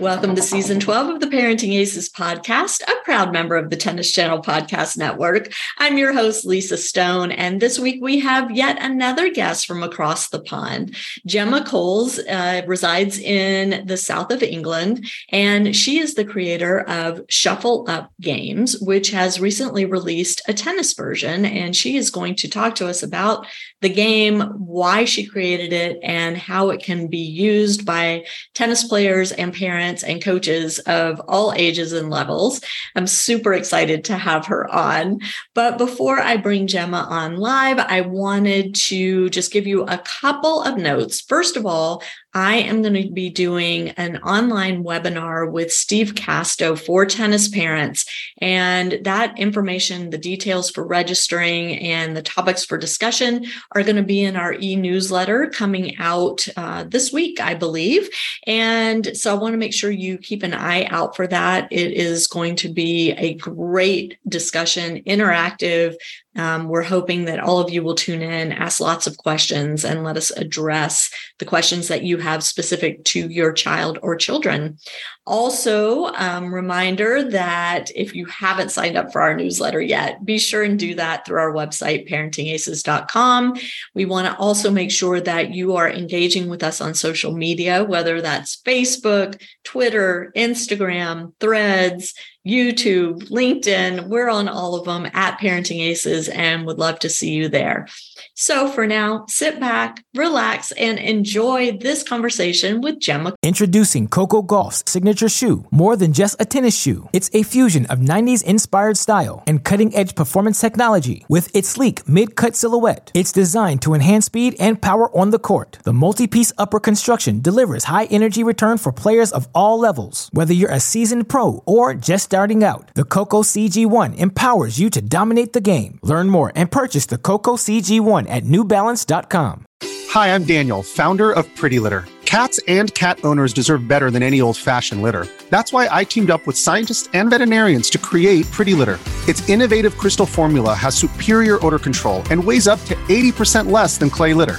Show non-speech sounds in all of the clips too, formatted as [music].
Welcome to season 12 of the Parenting Aces podcast, a proud member of the Tennis Channel Podcast Network. I'm your host, Lisa Stone, and this week we have yet another guest from across the pond. Gemma Coles uh, resides in the south of England, and she is the creator of Shuffle Up Games, which has recently released a tennis version. And she is going to talk to us about the game, why she created it, and how it can be used by tennis players and parents parents and coaches of all ages and levels. I'm super excited to have her on. But before I bring Gemma on live, I wanted to just give you a couple of notes. First of all, I am going to be doing an online webinar with Steve Casto for tennis parents. And that information, the details for registering and the topics for discussion are going to be in our e newsletter coming out uh, this week, I believe. And so I want to make sure you keep an eye out for that. It is going to be a great discussion, interactive, um, we're hoping that all of you will tune in, ask lots of questions, and let us address the questions that you have specific to your child or children. Also, um, reminder that if you haven't signed up for our newsletter yet, be sure and do that through our website, parentingaces.com. We want to also make sure that you are engaging with us on social media, whether that's Facebook, Twitter, Instagram, threads, YouTube, LinkedIn. We're on all of them at Parenting Aces and would love to see you there. So for now, sit back, relax, and enjoy this conversation with Gemma. Introducing Coco Gauff's signature shoe, more than just a tennis shoe. It's a fusion of 90s inspired style and cutting edge performance technology with its sleek mid cut silhouette. It's designed to enhance speed and power on the court. The multi piece upper construction delivers high energy return for players of all levels. Whether you're a seasoned pro or just starting out, the Coco CG1 empowers you to dominate the game. Learn more and purchase the Coco CG1 at newbalance.com. Hi, I'm Daniel, founder of Pretty Litter. Cats and cat owners deserve better than any old fashioned litter. That's why I teamed up with scientists and veterinarians to create Pretty Litter. Its innovative crystal formula has superior odor control and weighs up to 80% less than clay litter.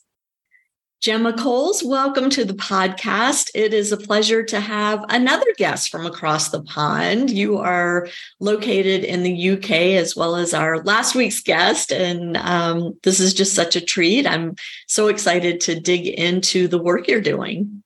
Gemma Coles, welcome to the podcast. It is a pleasure to have another guest from across the pond. You are located in the UK as well as our last week's guest. And um, this is just such a treat. I'm so excited to dig into the work you're doing.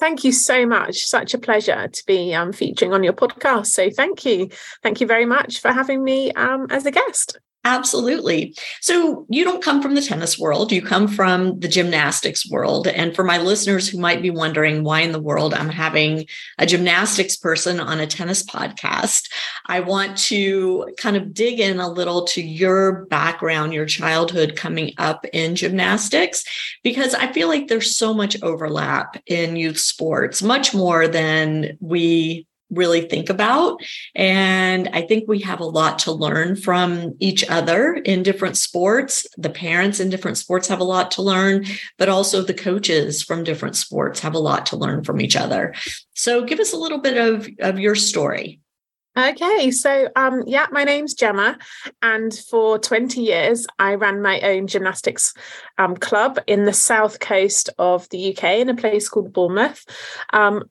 Thank you so much. Such a pleasure to be um, featuring on your podcast. So, thank you. Thank you very much for having me um, as a guest. Absolutely. So you don't come from the tennis world, you come from the gymnastics world. And for my listeners who might be wondering why in the world I'm having a gymnastics person on a tennis podcast, I want to kind of dig in a little to your background, your childhood coming up in gymnastics, because I feel like there's so much overlap in youth sports, much more than we really think about. And I think we have a lot to learn from each other in different sports. The parents in different sports have a lot to learn, but also the coaches from different sports have a lot to learn from each other. So give us a little bit of, of your story. Okay, so um, yeah, my name's Gemma, and for 20 years I ran my own gymnastics um, club in the south coast of the UK in a place called Bournemouth. Um,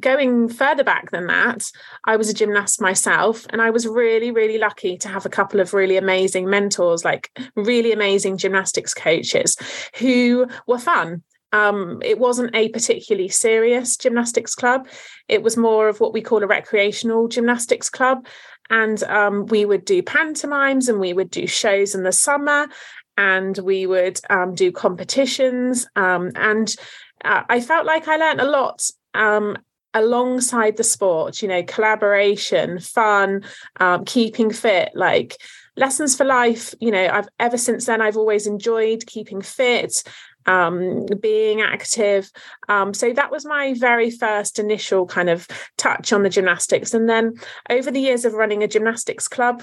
going further back than that, I was a gymnast myself, and I was really, really lucky to have a couple of really amazing mentors, like really amazing gymnastics coaches who were fun. Um, it wasn't a particularly serious gymnastics club. It was more of what we call a recreational gymnastics club. And um, we would do pantomimes and we would do shows in the summer and we would um, do competitions. Um, and uh, I felt like I learned a lot um, alongside the sport, you know, collaboration, fun, um, keeping fit, like lessons for life. You know, I've ever since then, I've always enjoyed keeping fit, um, being active. Um, so that was my very first initial kind of touch on the gymnastics. And then over the years of running a gymnastics club,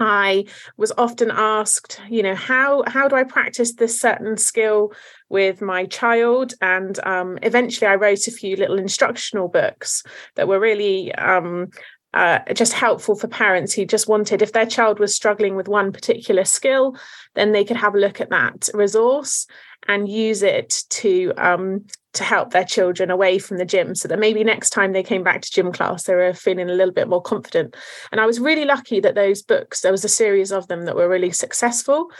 I was often asked, you know, how how do I practice this certain skill with my child? And um, eventually, I wrote a few little instructional books that were really um, uh, just helpful for parents who just wanted, if their child was struggling with one particular skill, then they could have a look at that resource and use it to um, to help their children away from the gym so that maybe next time they came back to gym class they were feeling a little bit more confident. And i was really lucky that those books there was a series of them that were really successful.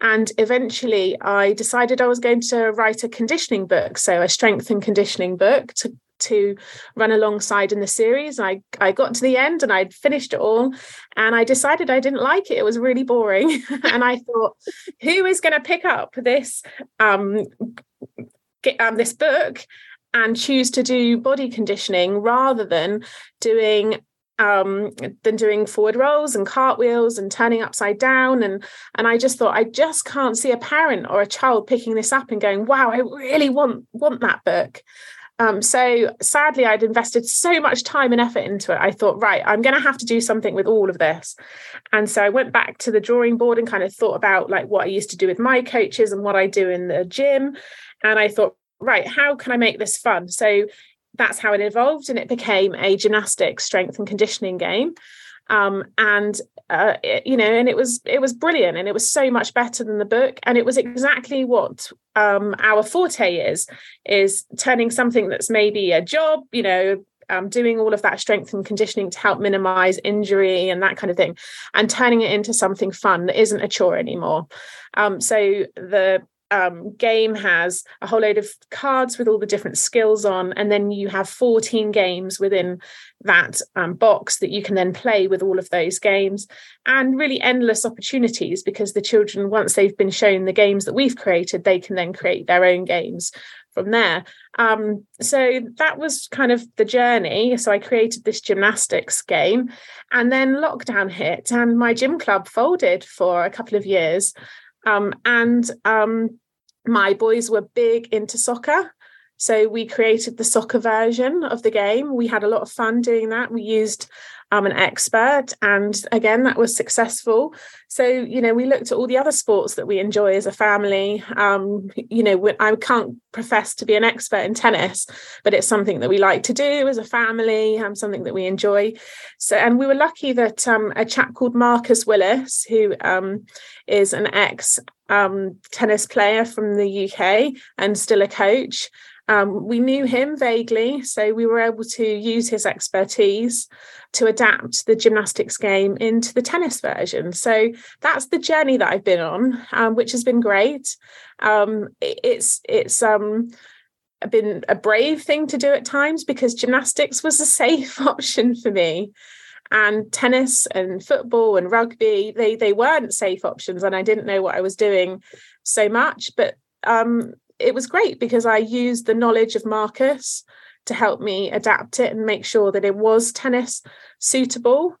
And eventually i decided i was going to write a conditioning book. So a strength and conditioning book to to run alongside in the series. I, I got to the end and I'd finished it all and I decided I didn't like it. It was really boring. [laughs] and I thought, who is going to pick up this um, get um, this book and choose to do body conditioning rather than doing um, than doing forward rolls and cartwheels and turning upside down and and I just thought I just can't see a parent or a child picking this up and going wow I really want want that book um, so sadly I'd invested so much time and effort into it I thought right I'm going to have to do something with all of this and so I went back to the drawing board and kind of thought about like what I used to do with my coaches and what I do in the gym and I thought, right, how can I make this fun? So that's how it evolved, and it became a gymnastics strength and conditioning game. Um, and uh, it, you know, and it was it was brilliant, and it was so much better than the book, and it was exactly what um, our forte is is turning something that's maybe a job, you know, um, doing all of that strength and conditioning to help minimize injury and that kind of thing, and turning it into something fun that isn't a chore anymore. Um, so the um, game has a whole load of cards with all the different skills on, and then you have 14 games within that um, box that you can then play with all of those games, and really endless opportunities because the children, once they've been shown the games that we've created, they can then create their own games from there. Um, so that was kind of the journey. So I created this gymnastics game, and then lockdown hit, and my gym club folded for a couple of years. Um, and um, my boys were big into soccer. So we created the soccer version of the game. We had a lot of fun doing that. We used um, an expert, and again, that was successful. So you know, we looked at all the other sports that we enjoy as a family. Um, you know, I can't profess to be an expert in tennis, but it's something that we like to do as a family. Um, something that we enjoy. So, and we were lucky that um, a chap called Marcus Willis, who um, is an ex um, tennis player from the UK and still a coach. Um, we knew him vaguely, so we were able to use his expertise to adapt the gymnastics game into the tennis version. So that's the journey that I've been on, um, which has been great. Um, it's it's um, been a brave thing to do at times because gymnastics was a [laughs] safe option for me and tennis and football and rugby they they weren't safe options and i didn't know what i was doing so much but um, it was great because i used the knowledge of marcus to help me adapt it and make sure that it was tennis suitable.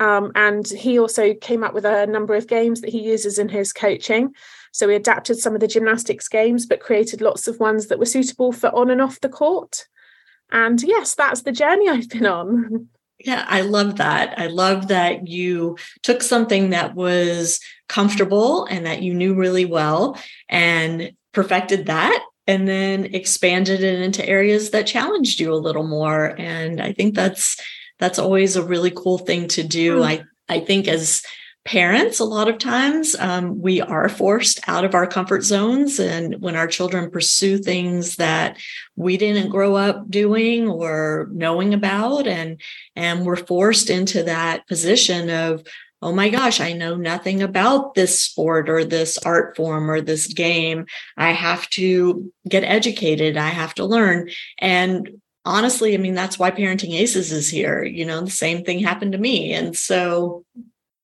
Um, and he also came up with a number of games that he uses in his coaching. So we adapted some of the gymnastics games but created lots of ones that were suitable for on and off the court. And yes that's the journey i've been on. [laughs] Yeah, I love that. I love that you took something that was comfortable and that you knew really well and perfected that and then expanded it into areas that challenged you a little more and I think that's that's always a really cool thing to do. Mm. I I think as parents, a lot of times um, we are forced out of our comfort zones. And when our children pursue things that we didn't grow up doing or knowing about, and, and we're forced into that position of, oh my gosh, I know nothing about this sport or this art form or this game. I have to get educated. I have to learn. And honestly, I mean, that's why Parenting Aces is here. You know, the same thing happened to me. And so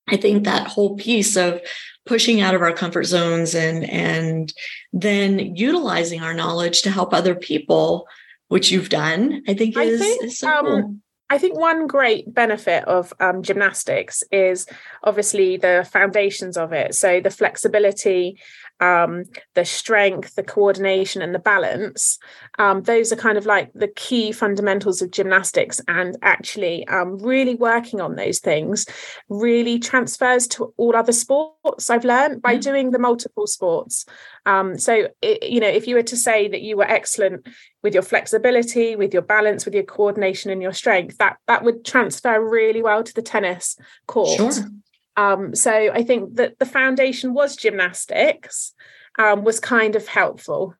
I think that whole piece of pushing out of our comfort zones and and then utilizing our knowledge to help other people, which you've done, I think is, I think, is so um, cool. I think one great benefit of um, gymnastics is obviously the foundations of it. So the flexibility um, the strength, the coordination, and the balance. Um, those are kind of like the key fundamentals of gymnastics. And actually, um, really working on those things really transfers to all other sports. I've learned by mm. doing the multiple sports. Um, so, it, you know, if you were to say that you were excellent with your flexibility, with your balance, with your coordination, and your strength, that that would transfer really well to the tennis court. Sure. Um, so I think that the foundation was gymnastics, um, was kind of helpful.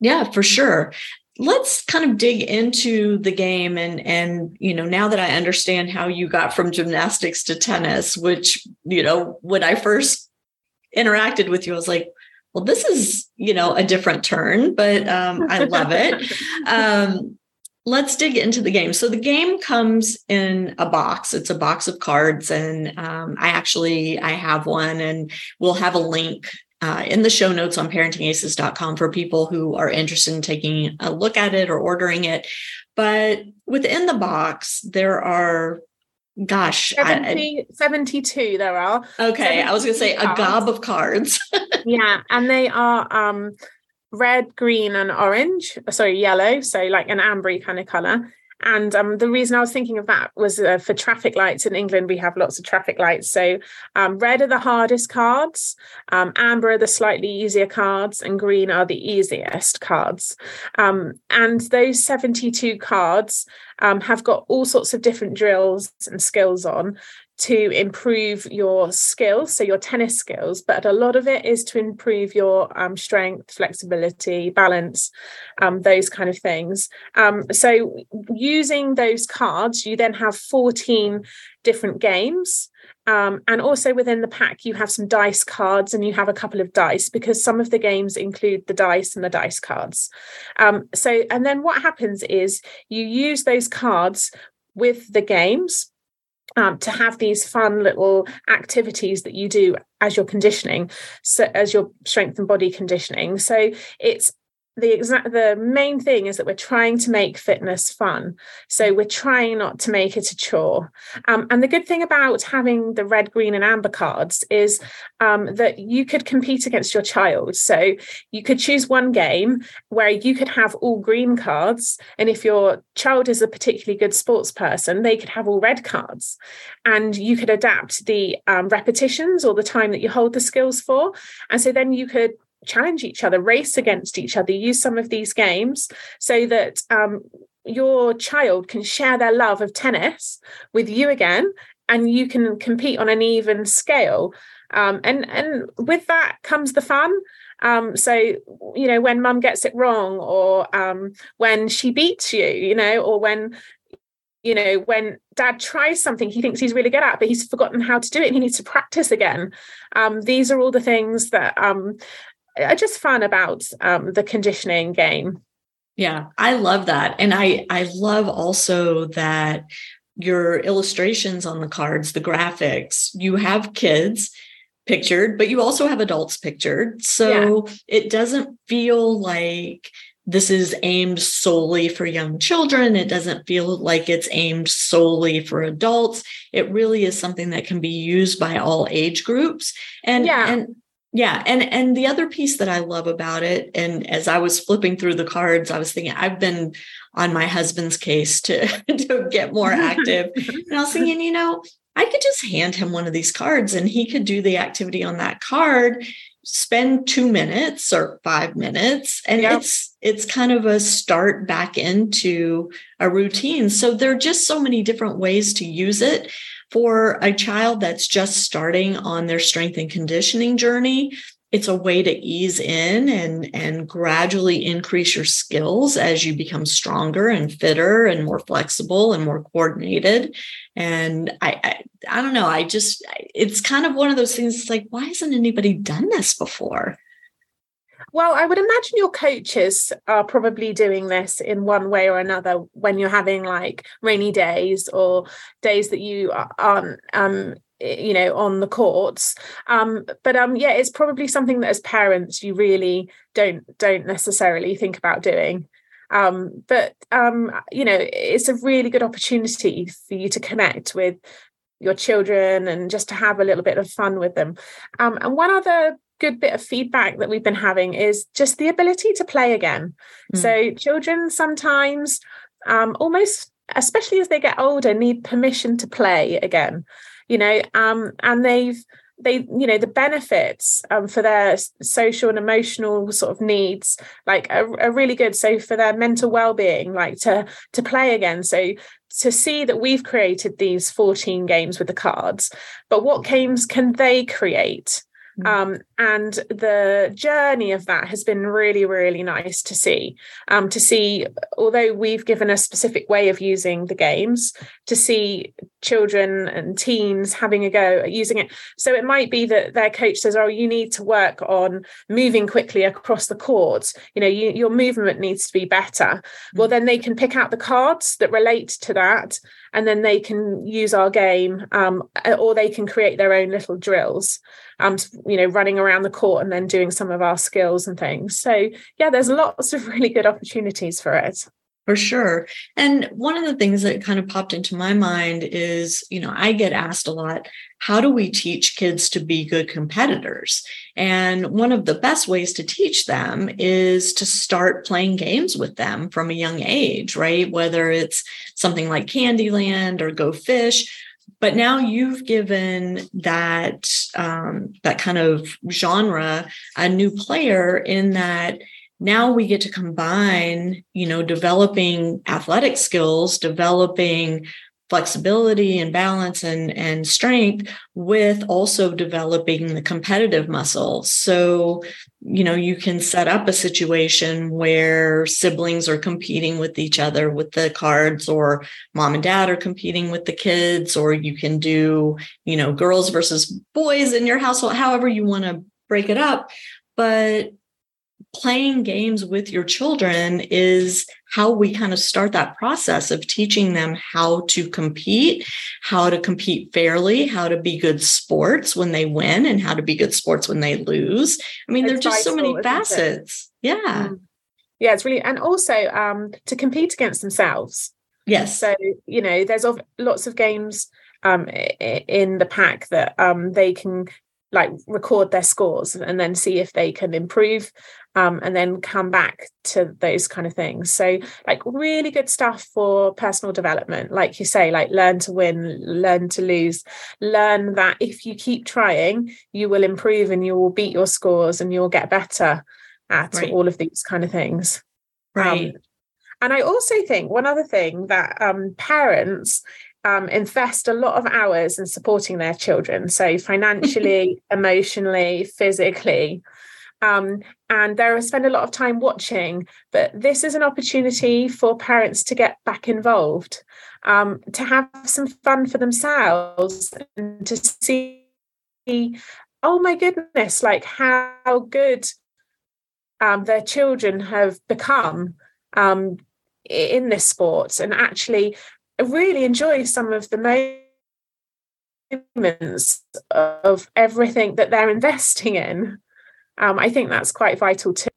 Yeah, for sure. Let's kind of dig into the game and and you know now that I understand how you got from gymnastics to tennis, which you know when I first interacted with you, I was like, well, this is you know a different turn, but um, I love it. [laughs] um, let's dig into the game. So the game comes in a box. It's a box of cards, and um, I actually I have one, and we'll have a link uh, in the show notes on parentingaces.com for people who are interested in taking a look at it or ordering it. But within the box, there are gosh 70, I, 72 there are okay i was gonna say cards. a gob of cards [laughs] yeah and they are um red, green, and orange. Sorry, yellow. So like an ambery kind of color. And um, the reason I was thinking of that was uh, for traffic lights in England, we have lots of traffic lights. So um, red are the hardest cards, um, amber are the slightly easier cards, and green are the easiest cards. Um, and those 72 cards um, have got all sorts of different drills and skills on to improve your skills, so your tennis skills, but a lot of it is to improve your um, strength, flexibility, balance, um, those kind of things. Um, so, using those cards, you then have 14 different games. Um, and also within the pack, you have some dice cards and you have a couple of dice because some of the games include the dice and the dice cards. Um, so, and then what happens is you use those cards with the games um, to have these fun little activities that you do as you're conditioning so as your strength and body conditioning. So it's the exact the main thing is that we're trying to make fitness fun. So we're trying not to make it a chore. Um, and the good thing about having the red green and amber cards is um, that you could compete against your child. So you could choose one game where you could have all green cards and if your child is a particularly good sports person they could have all red cards. And you could adapt the um, repetitions or the time that you hold the skills for. And so then you could challenge each other, race against each other, use some of these games so that um, your child can share their love of tennis with you again and you can compete on an even scale. Um, and and with that comes the fun. Um, so you know when mum gets it wrong, or um, when she beats you, you know, or when you know when dad tries something he thinks he's really good at, but he's forgotten how to do it, and he needs to practice again. Um, these are all the things that um, are just fun about um, the conditioning game. Yeah, I love that. And I I love also that your illustrations on the cards, the graphics, you have kids pictured, but you also have adults pictured. So yeah. it doesn't feel like this is aimed solely for young children. It doesn't feel like it's aimed solely for adults. It really is something that can be used by all age groups. And yeah. and yeah and and the other piece that i love about it and as i was flipping through the cards i was thinking i've been on my husband's case to [laughs] to get more active. [laughs] And i was thinking you know i could just hand him one of these cards and he could do the activity on that card spend 2 minutes or 5 minutes and yep. it's it's kind of a start back into a routine. So there are just so many different ways to use it for a child that's just starting on their strength and conditioning journey, it's a way to ease in and and gradually increase your skills as you become stronger and fitter and more flexible and more coordinated. And I, I i, don't know i just it's kind of one of those things it's like why hasn't anybody done this before Well, I would imagine your coaches are probably doing this in one way or another when you're having like rainy days or days that you aren't um you know on the courts. Um but um yeah it's probably something that as parents you really don't don't necessarily think about doing. Um but um you know it's a really good opportunity for you to connect with your children and just to have a little bit of fun with them. Um and one other good bit of feedback that we've been having is just the ability to play again. Mm. So children sometimes um, almost especially as they get older need permission to play again you know um, and they've they you know the benefits um, for their social and emotional sort of needs like are, are, really good so for their mental well-being like to to play again so to see that we've created these 14 games with the cards but what games can they create Mm. Um, and the journey of that has been really, really nice to see. Um, to see, although we've given a specific way of using the games, to see children and teens having a go at using it. So it might be that their coach says, "Oh, you need to work on moving quickly across the court. You know, you, your movement needs to be better." Well, then they can pick out the cards that relate to that, and then they can use our game, um, or they can create their own little drills. Um, you know, running around the court and then doing some of our skills and things. So yeah, there's lots of really good opportunities for it. For sure. And one of the things that kind of popped into my mind is, you know, I get asked a lot, how do we teach kids to be good competitors? And one of the best ways to teach them is to start playing games with them from a young age, right? Whether it's something like Candyland or Go Fish. But now you've given that um, that kind of genre a new player in that now we get to combine you know developing athletic skills developing flexibility and balance and and strength with also developing the competitive muscle. So you know you can set up a situation where siblings are competing with each other with the cards or mom and dad are competing with the kids or you can do you know girls versus boys in your household however you want to break it up. But playing games with your children is how we kind of start that process of teaching them how to compete, how to compete fairly, how to be good sports when they win, and how to be good sports when they lose. I mean, there's just so many facets. It? Yeah. Mm. Yeah, it's really, and also um, to compete against themselves. Yes. So, you know, there's lots of games um, in the pack that um, they can like record their scores and then see if they can improve um, and then come back to those kind of things so like really good stuff for personal development like you say like learn to win learn to lose learn that if you keep trying you will improve and you will beat your scores and you'll get better at right. all of these kind of things right um, and i also think one other thing that um, parents um, invest a lot of hours in supporting their children. So financially, [laughs] emotionally, physically. Um, and they spend a lot of time watching. But this is an opportunity for parents to get back involved, um, to have some fun for themselves, and to see, oh my goodness, like how good um, their children have become um, in this sport, and actually really enjoy some of the moments of everything that they're [laughs] investing in. Um, I think that's quite vital too.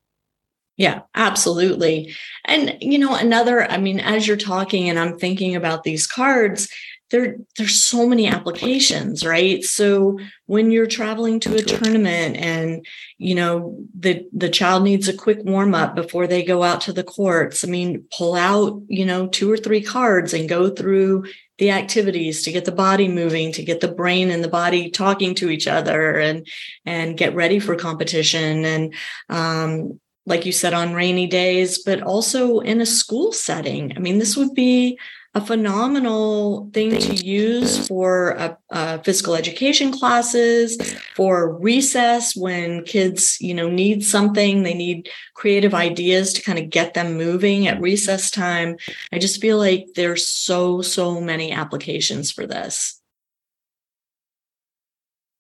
Yeah, absolutely. And, you know, another, I mean, as you're talking and I'm thinking about these cards, there there's so many applications right? So when you're traveling to a tournament and you know the the child needs a quick warm up before they go out to the courts i mean pull out you know two or three cards and go through the activities to get the body moving to get the brain and the body talking to each other and and get ready for competition and um like you said on rainy days but also in a school setting. I mean this would be a phenomenal thing to use for uh, uh, physical education classes for recess when kids you know need something they need creative ideas to kind of get them moving at recess time. I just feel like there's so so many applications for this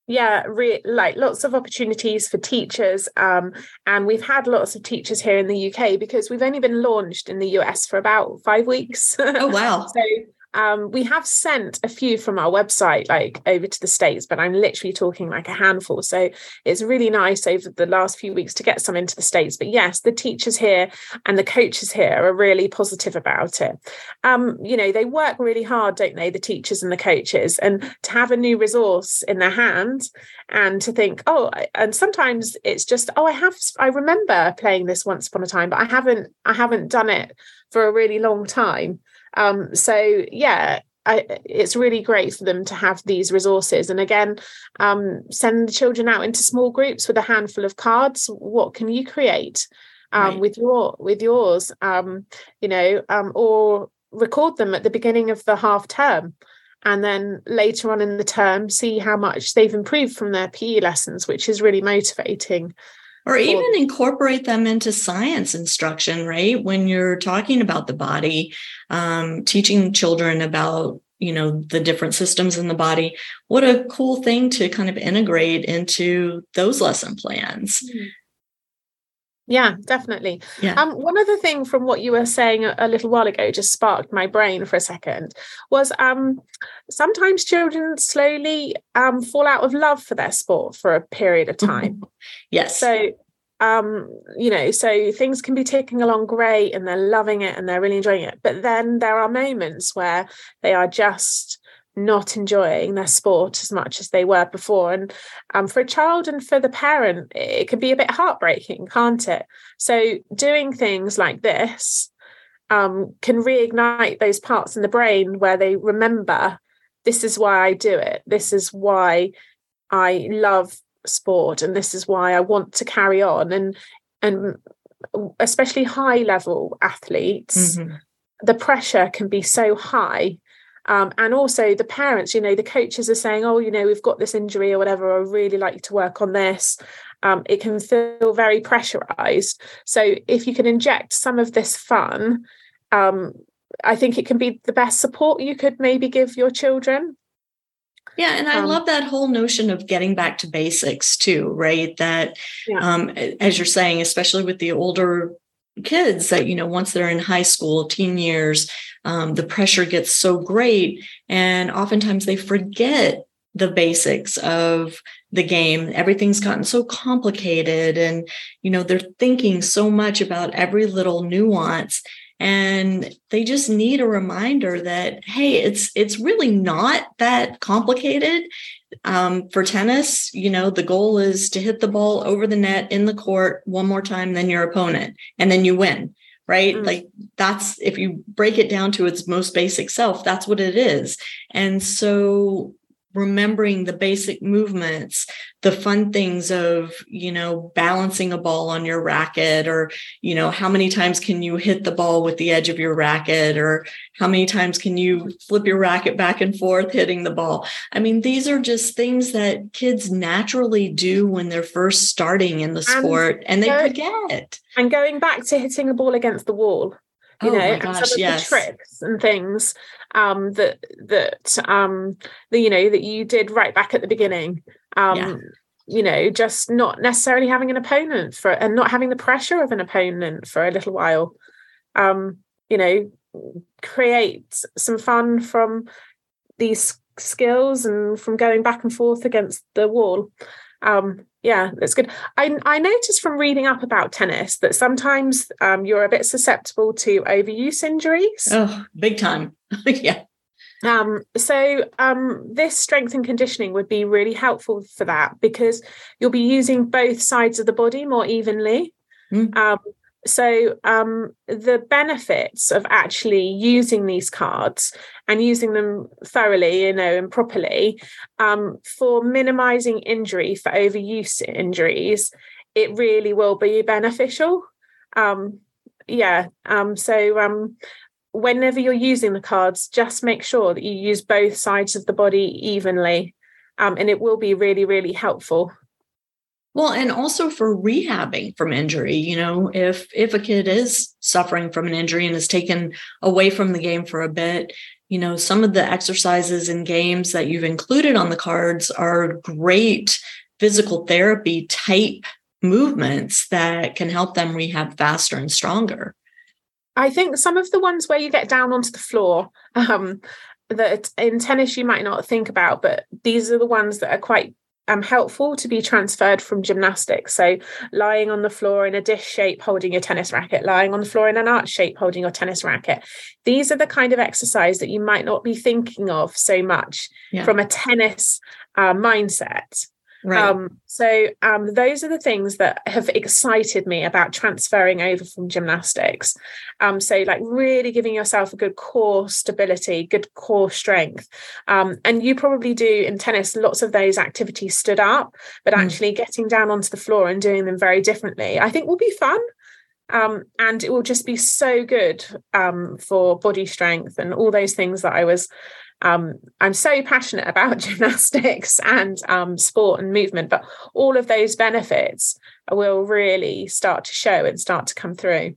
yeah re- like lots of opportunities for teachers um, and we've had lots of teachers here in the uk because we've only been launched in the us for about five weeks. Oh wow. [laughs] So um, we have sent a few from our website like over to the states but i'm literally talking like a handful. So it's really nice over the last few weeks to get some into the states. But yes the teachers here and the coaches here are really positive about it. Um, you know they work really hard don't they the teachers and the coaches? And to have a new resource in their hands and to think oh and sometimes it's just oh i have i remember playing this once upon a time but i haven't i haven't done it for a really long time um, so yeah, I, it's really great for them to have these resources. And again, um, send the children out into small groups with a handful of cards. What can you create um, right. with your with yours? Um, you know, um, or record them at the beginning of the half term. And then later on in the term, see how much they've improved from their PE lessons, which is really motivating or even incorporate them into science instruction right when you're talking about the body um, teaching children about you know the different systems in the body what a cool thing to kind of integrate into those lesson plans mm-hmm. Yeah, definitely. Yeah. Um, one other thing from what you were saying a, a, little while ago just sparked my brain for a second was um, sometimes children slowly um, fall out of love for their sport for a period of time. yes. So, um, you know, so things can be ticking along great and they're loving it and they're really enjoying it. But then there are moments where they are just not enjoying their sport as much as they were before. And um, for a child and for the parent, it can be a bit heartbreaking, can't it? So, doing things like this um, can reignite those parts in the brain where they remember this is why I do it, this is why I love sport, and this is why I want to carry on. And and especially high level athletes, mm-hmm. the pressure can be so high um, and also the parents, you know, the coaches are saying, oh, you know, we've got this injury or whatever, I really like you to work on this. Um, it can feel very pressurized. So if you can inject some of this fun, um, I think it can be the best support you could maybe give your children. Yeah, and I um, love that whole notion of getting back to basics too, right? That, yeah. um, as you're saying, especially with the older kids that you know once they're in high school teen years um, the pressure gets so great and oftentimes they forget the basics of the game. Everything's gotten so complicated and you know they're thinking so much about every little nuance and they just need a reminder that hey it's it's really not that complicated um, for tennis, you know, the goal is to hit the ball over the net in the court one more time than your opponent, and then you win, right? Mm. Like that's if you break it down to its most basic self, that's what it is. And so remembering the basic movements the fun things of you know balancing a ball on your racket or you know how many times can you hit the ball with the edge of your racket or how many times can you flip your racket back and forth hitting the ball. I mean these are just things that kids naturally do when they're first starting in the sport and, and they forget. and going back to hitting a ball against the wall you oh know gosh, some of yes. the tricks and things um, that that um, the, you know that you did right back at the beginning. Um, yeah. you know just not necessarily having an opponent for and not having the pressure of an opponent for a little while. Um, you know create some fun from these skills and from going back and forth against the wall. Um, yeah, that's good. I, I noticed from reading up about tennis that sometimes um, you're a bit susceptible to overuse injuries. Oh, big time. [laughs] yeah. Um, so um, this strength and conditioning would be really helpful for that because you'll be using both sides of the body more evenly. Mm. Um, so um, the benefits of actually using these cards and using them thoroughly you know and properly um, for minimizing injury for overuse injuries it really will be beneficial. Um, yeah um, so um, whenever you're using the cards just make sure that you use both sides of the body evenly um, and it will be really really helpful well, and also for rehabbing from injury, you know, if if a kid is suffering from an injury and is taken away from the game for a bit, you know, some of the exercises and games that you've included on the cards are great physical therapy type movements that can help them rehab faster and stronger. I think some of the ones where you get down onto the floor, um, that in tennis you might not think about, but these are the ones that are quite um, helpful to be transferred from gymnastics. So, lying on the floor in a dish shape, holding your tennis racket, lying on the floor in an arch shape, holding your tennis racket. These are the kind of exercise that you might not be thinking of so much yeah. from a tennis uh, mindset. Right. Um, so um, those are the things that have excited me about transferring over from gymnastics. Um, so like really giving yourself a good core stability, good core strength. Um, and you probably do in tennis, lots of those activities stood up, but mm. actually getting down onto the floor and doing them very differently, I think will be fun. Um, and it will just be so good um, for body strength and all those things that I was um, I'm so passionate about [laughs] gymnastics and um, sport and movement, but all of those benefits will really start to show and start to come through.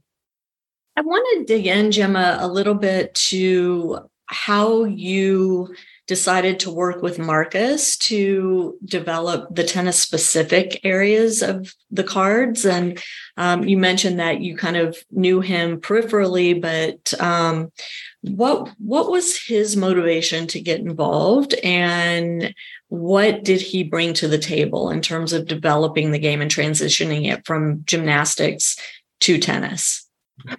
I want to dig in, Gemma, a little bit to how you decided to work with Marcus to develop the tennis specific areas of the cards. And um, you mentioned that you kind of knew him peripherally, but um, what what was his motivation to get involved and what did he bring to the table in terms of developing the game and transitioning it from gymnastics to tennis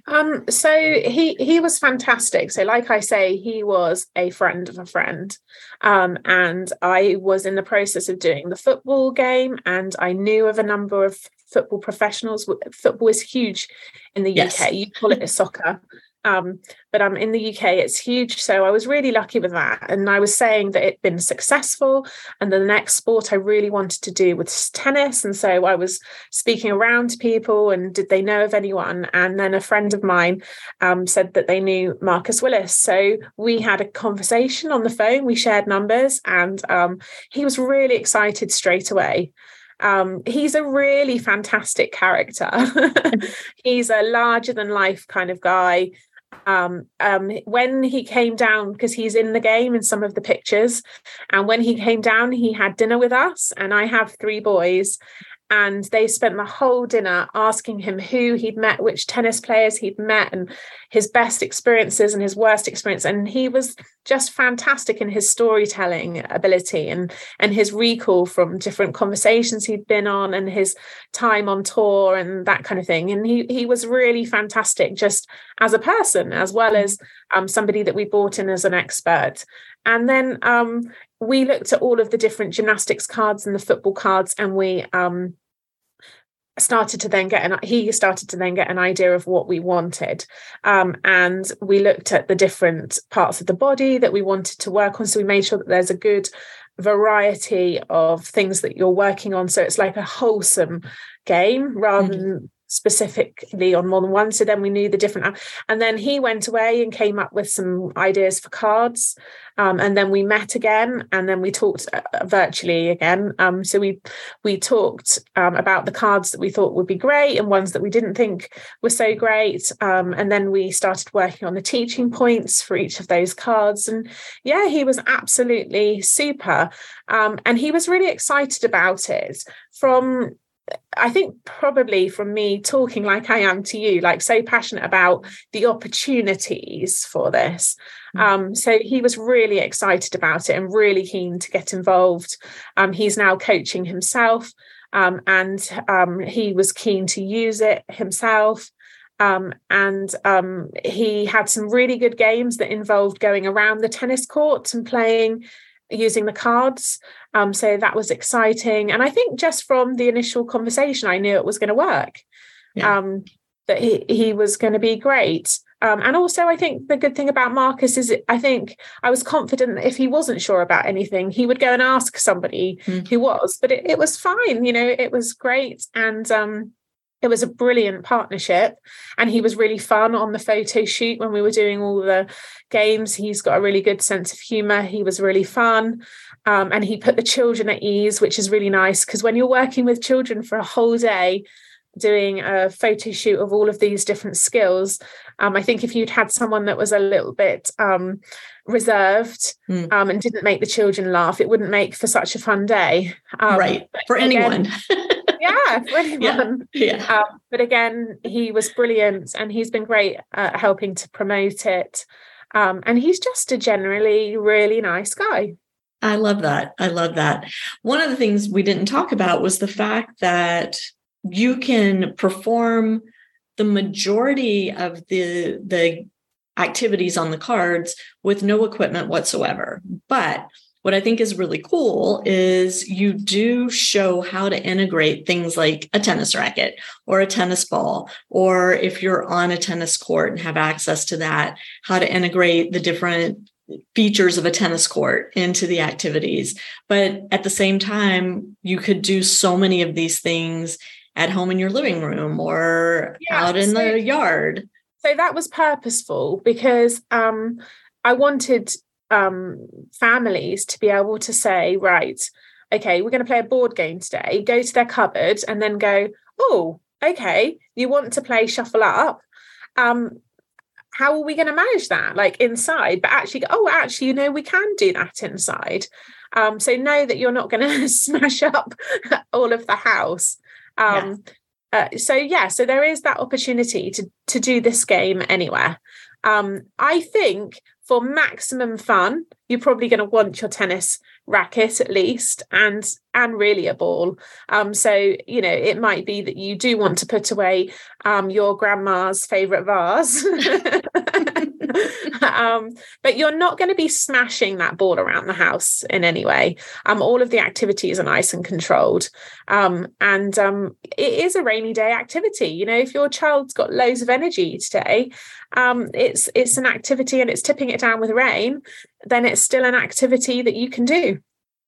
um, so he he was fantastic. So, like I say, he was a friend of a friend, um, and I was in the process of doing the football game, and I knew of a number of football professionals. Football is huge in the yes. UK. You call it a soccer. Um, but um, in the UK, it's huge. So I was really lucky with that. And I was saying that it'd been successful. And the next sport I really wanted to do was tennis. And so I was speaking around to people and did they know of anyone? And then a friend of mine um, said that they knew Marcus Willis. So we had a conversation on the phone, we shared numbers, and um, he was really excited straight away. Um, he's a really fantastic character. [laughs] [laughs] he's a larger than life kind of guy um, um, when he came down because he's in the game in some of the pictures and when he came down he had dinner with us and i have three boys and they spent the whole dinner asking him who he'd met which tennis players he'd met and his best experiences and his worst experience. And he was just fantastic in his storytelling ability and and his recall from different conversations he'd been on and his time on tour and that kind of thing. And he he was really fantastic just as a person as well as um, somebody that we brought in as an expert. And then um, we looked at all of the different gymnastics cards and the football cards, and we um, started to then get an he started to then get an idea of what we wanted. Um, and we looked at the different parts of the body that we wanted to work on. So we made sure that there's a good variety of things that you're working on. So it's like a wholesome game rather mm-hmm. than specifically on more than one. So then we knew the different. And then he went away and came up with some ideas for cards. Um, and then we met again, and then we talked uh, virtually again. Um, so we we talked um, about the cards that we thought would be great and ones that we didn't think were so great. Um, and then we started working on the teaching points for each of those cards. And yeah, he was absolutely super, um, and he was really excited about it from I think probably from me talking like I am to you, like so passionate about the opportunities for this. Mm. Um, so he was really excited about it and really keen to get involved. Um, he's now coaching himself um, and um, he was keen to use it himself. Um, and um, he had some really good games that involved going around the tennis court and playing using the cards. Um, so that was exciting. And I think just from the initial conversation, I knew it was going to work. Yeah. Um, that he, he was going to be great. Um, and also, I think the good thing about Marcus is I think I was confident that if he wasn't sure about anything, he would go and ask somebody mm. who was. But it, it, was fine, you know, it was great. And um, it was a brilliant partnership and he was really fun on the photo shoot when we were doing all the games he's got a really good sense of humor he was really fun um, and he put the children at ease which is really nice because when you're working with children for a whole day doing a photo shoot of all of these different skills Um, I think if you'd had someone that was a little bit um, reserved mm. um, and didn't make the children laugh, it wouldn't make for such a fun day. Um, right. For anyone. [laughs] yeah, anyone. [laughs] Yeah. yeah. Um, but again, he was brilliant and he's been great at helping to promote it. Um, and he's just a generally really nice guy. I love that. I love that. One of the things we didn't talk about was the fact that you can perform the majority of the the activities on the cards with no equipment whatsoever. But what I think is really cool is you do show how to integrate things like a tennis racket or a tennis ball, or if you're on a tennis court and have access to that, how to integrate the different features of a tennis court into the activities. But at the same time, you could do so many of these things at home in your living room or yeah, out in so, the yard. So that was purposeful because um, I wanted um, families to be able to say, right, okay, we're going to play a board game today, go to their cupboard and then go, oh, okay, you want to play shuffle up. Um, how are we going to manage that like inside? But actually oh actually you know we can do that inside. Um, so know that you're not going [laughs] to smash up [laughs] all of the house. Um, uh, so yeah so there is that opportunity to to do this game anywhere. Um, i think for maximum fun you're probably going to want your tennis racket at least and and really a ball. Um so you know it might be that you do want to put away um your grandma's favorite vase [laughs] [laughs] um but you're not going to be smashing that ball around the house in any way um all of the activities are nice and controlled um and um it is a rainy day activity you know if your child's got loads of energy today um it's it's an activity and it's tipping it down with rain then it's still an activity that you can do.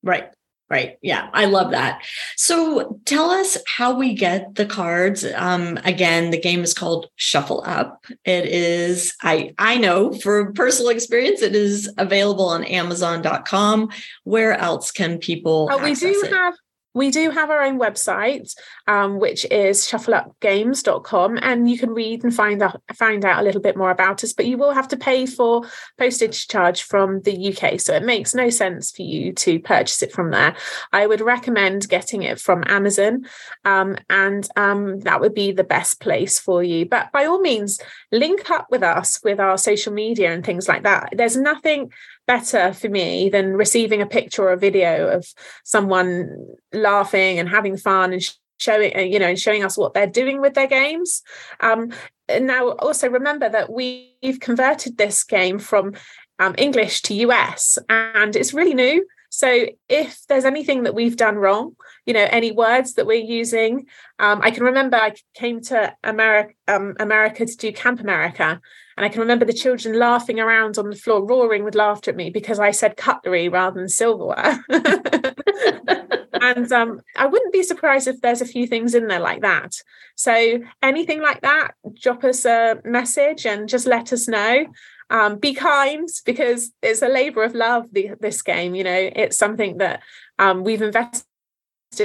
Right. Right. Yeah, I love that. So tell us how we get the cards. Um, again, the game is called Shuffle Up. It is, I I know for personal experience, it is available on Amazon.com. Where else can people? Oh, we do it? have we do have our own website, um, which is shuffleupgames.com, and you can read and find out find out a little bit more about us. But you will have to pay for postage charge from the UK, so it makes no sense for you to purchase it from there. I would recommend getting it from Amazon, um, and um, that would be the best place for you. But by all means, link up with us with our social media and things like that. There's nothing better for me than receiving a picture or a video of someone laughing and having fun and showing uh, you know and showing us what they're doing with their games um, now also remember that we've converted this game from um, english to us and it's really new so if there's anything that we've done wrong you know any words that we're using um, i can remember i came to america um, america to do camp america and I can remember the children laughing around on the floor, roaring with laughter at me because I said cutlery rather than silverware. [laughs] and um, I wouldn't be surprised if there's a few things in there like that. So anything like that, drop us a message and just let us know. Um, be kind because it's a labor of love. The, this game, you know, it's something that um, we've invested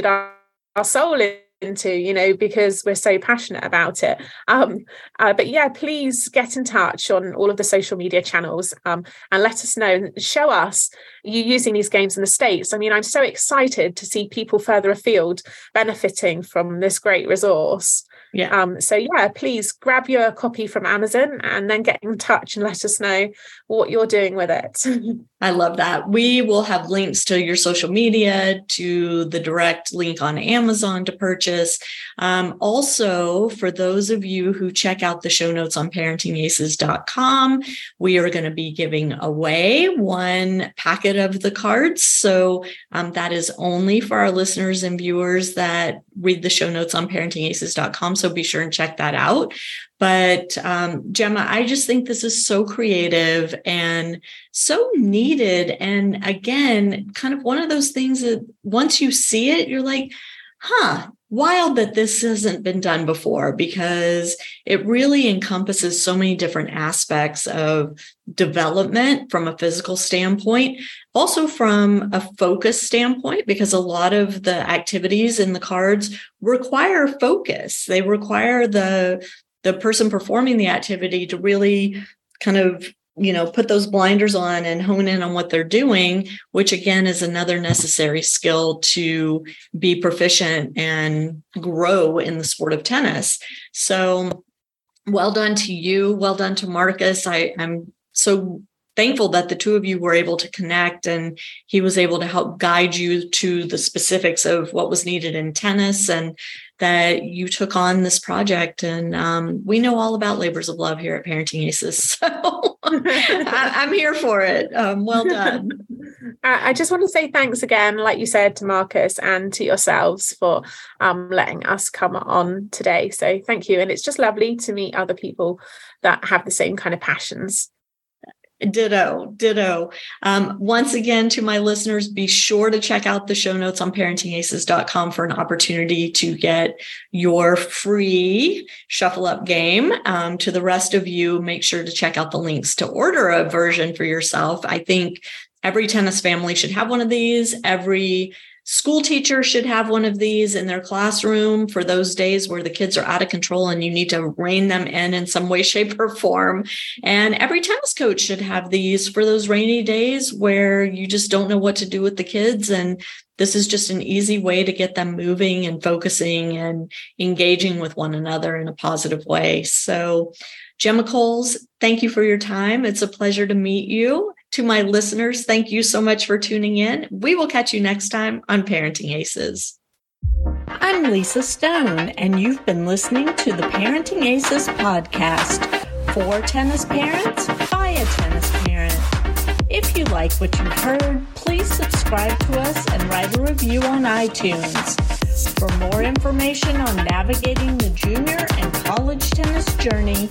our, our soul in into you know because we're so passionate about it. Um uh, but yeah please get in touch on all of the social media channels um and let us know and show us you using these games in the states. I mean i'm so excited to see people further afield benefiting from this great resource yeah. Um, so yeah, please grab your copy from Amazon and then get in touch and let us know what you're doing with it. [laughs] I love that. We will have links to your social media, to the direct link on Amazon to purchase. Um, also, for those of you who check out the show notes on parentingaces.com, we are going to be giving away one packet of the cards. So um, that is only for our listeners and viewers that read the show notes on parentingaces.com. So be sure and check that out. But um, Gemma, I just think this is so creative and so needed. And again, kind of one of those things that once you see it, you're like, huh, wild that this hasn't been done before because it really encompasses so many different aspects of development from a physical standpoint, also from a focus standpoint, because a lot of the activities in the cards require focus. They require the the person performing the activity to really kind of you know put those blinders on and hone in on what they're doing which again is another necessary skill to be proficient and grow in the sport of tennis. So well done to you. Well done to marcus. I, i'm so thankful that the two of you were able to connect and he was able to help guide you to the specifics of what was needed in tennis and that you took on this project. And um, we know all about labors of love here at Parenting Aces. [laughs] So I, am here for it. Um, well done. [laughs] I just want to say thanks again, like you said, to Marcus and to yourselves for um, letting us come on today. So thank you. And it's just lovely to meet other people that have the same kind of passions. Ditto, ditto. Um, once again, to my listeners, be sure to check out the show notes on parentingaces.com for an opportunity to get your free shuffle up game. Um, to the rest of you, make sure to check out the links to order a version for yourself. I think every tennis family should have one of these. Every School teachers should have one of these in their classroom for those days where the kids are out of control and you need to rein them in in some way, [laughs] shape, or form. And every tennis coach should have these for those rainy days where you just don't know what to do with the kids. And this is just an easy way to get them moving and focusing and engaging with one another in a positive way. So, Gemma Coles, thank you for your time. It's a pleasure to meet you. To my listeners, thank you so much for tuning in. We will catch you next time on Parenting Aces. I'm Lisa Stone, and you've been listening to the Parenting Aces podcast for tennis parents by a tennis parent. If you like what you've heard, please subscribe to us and write a review on iTunes. For more information on navigating the junior and college tennis journey,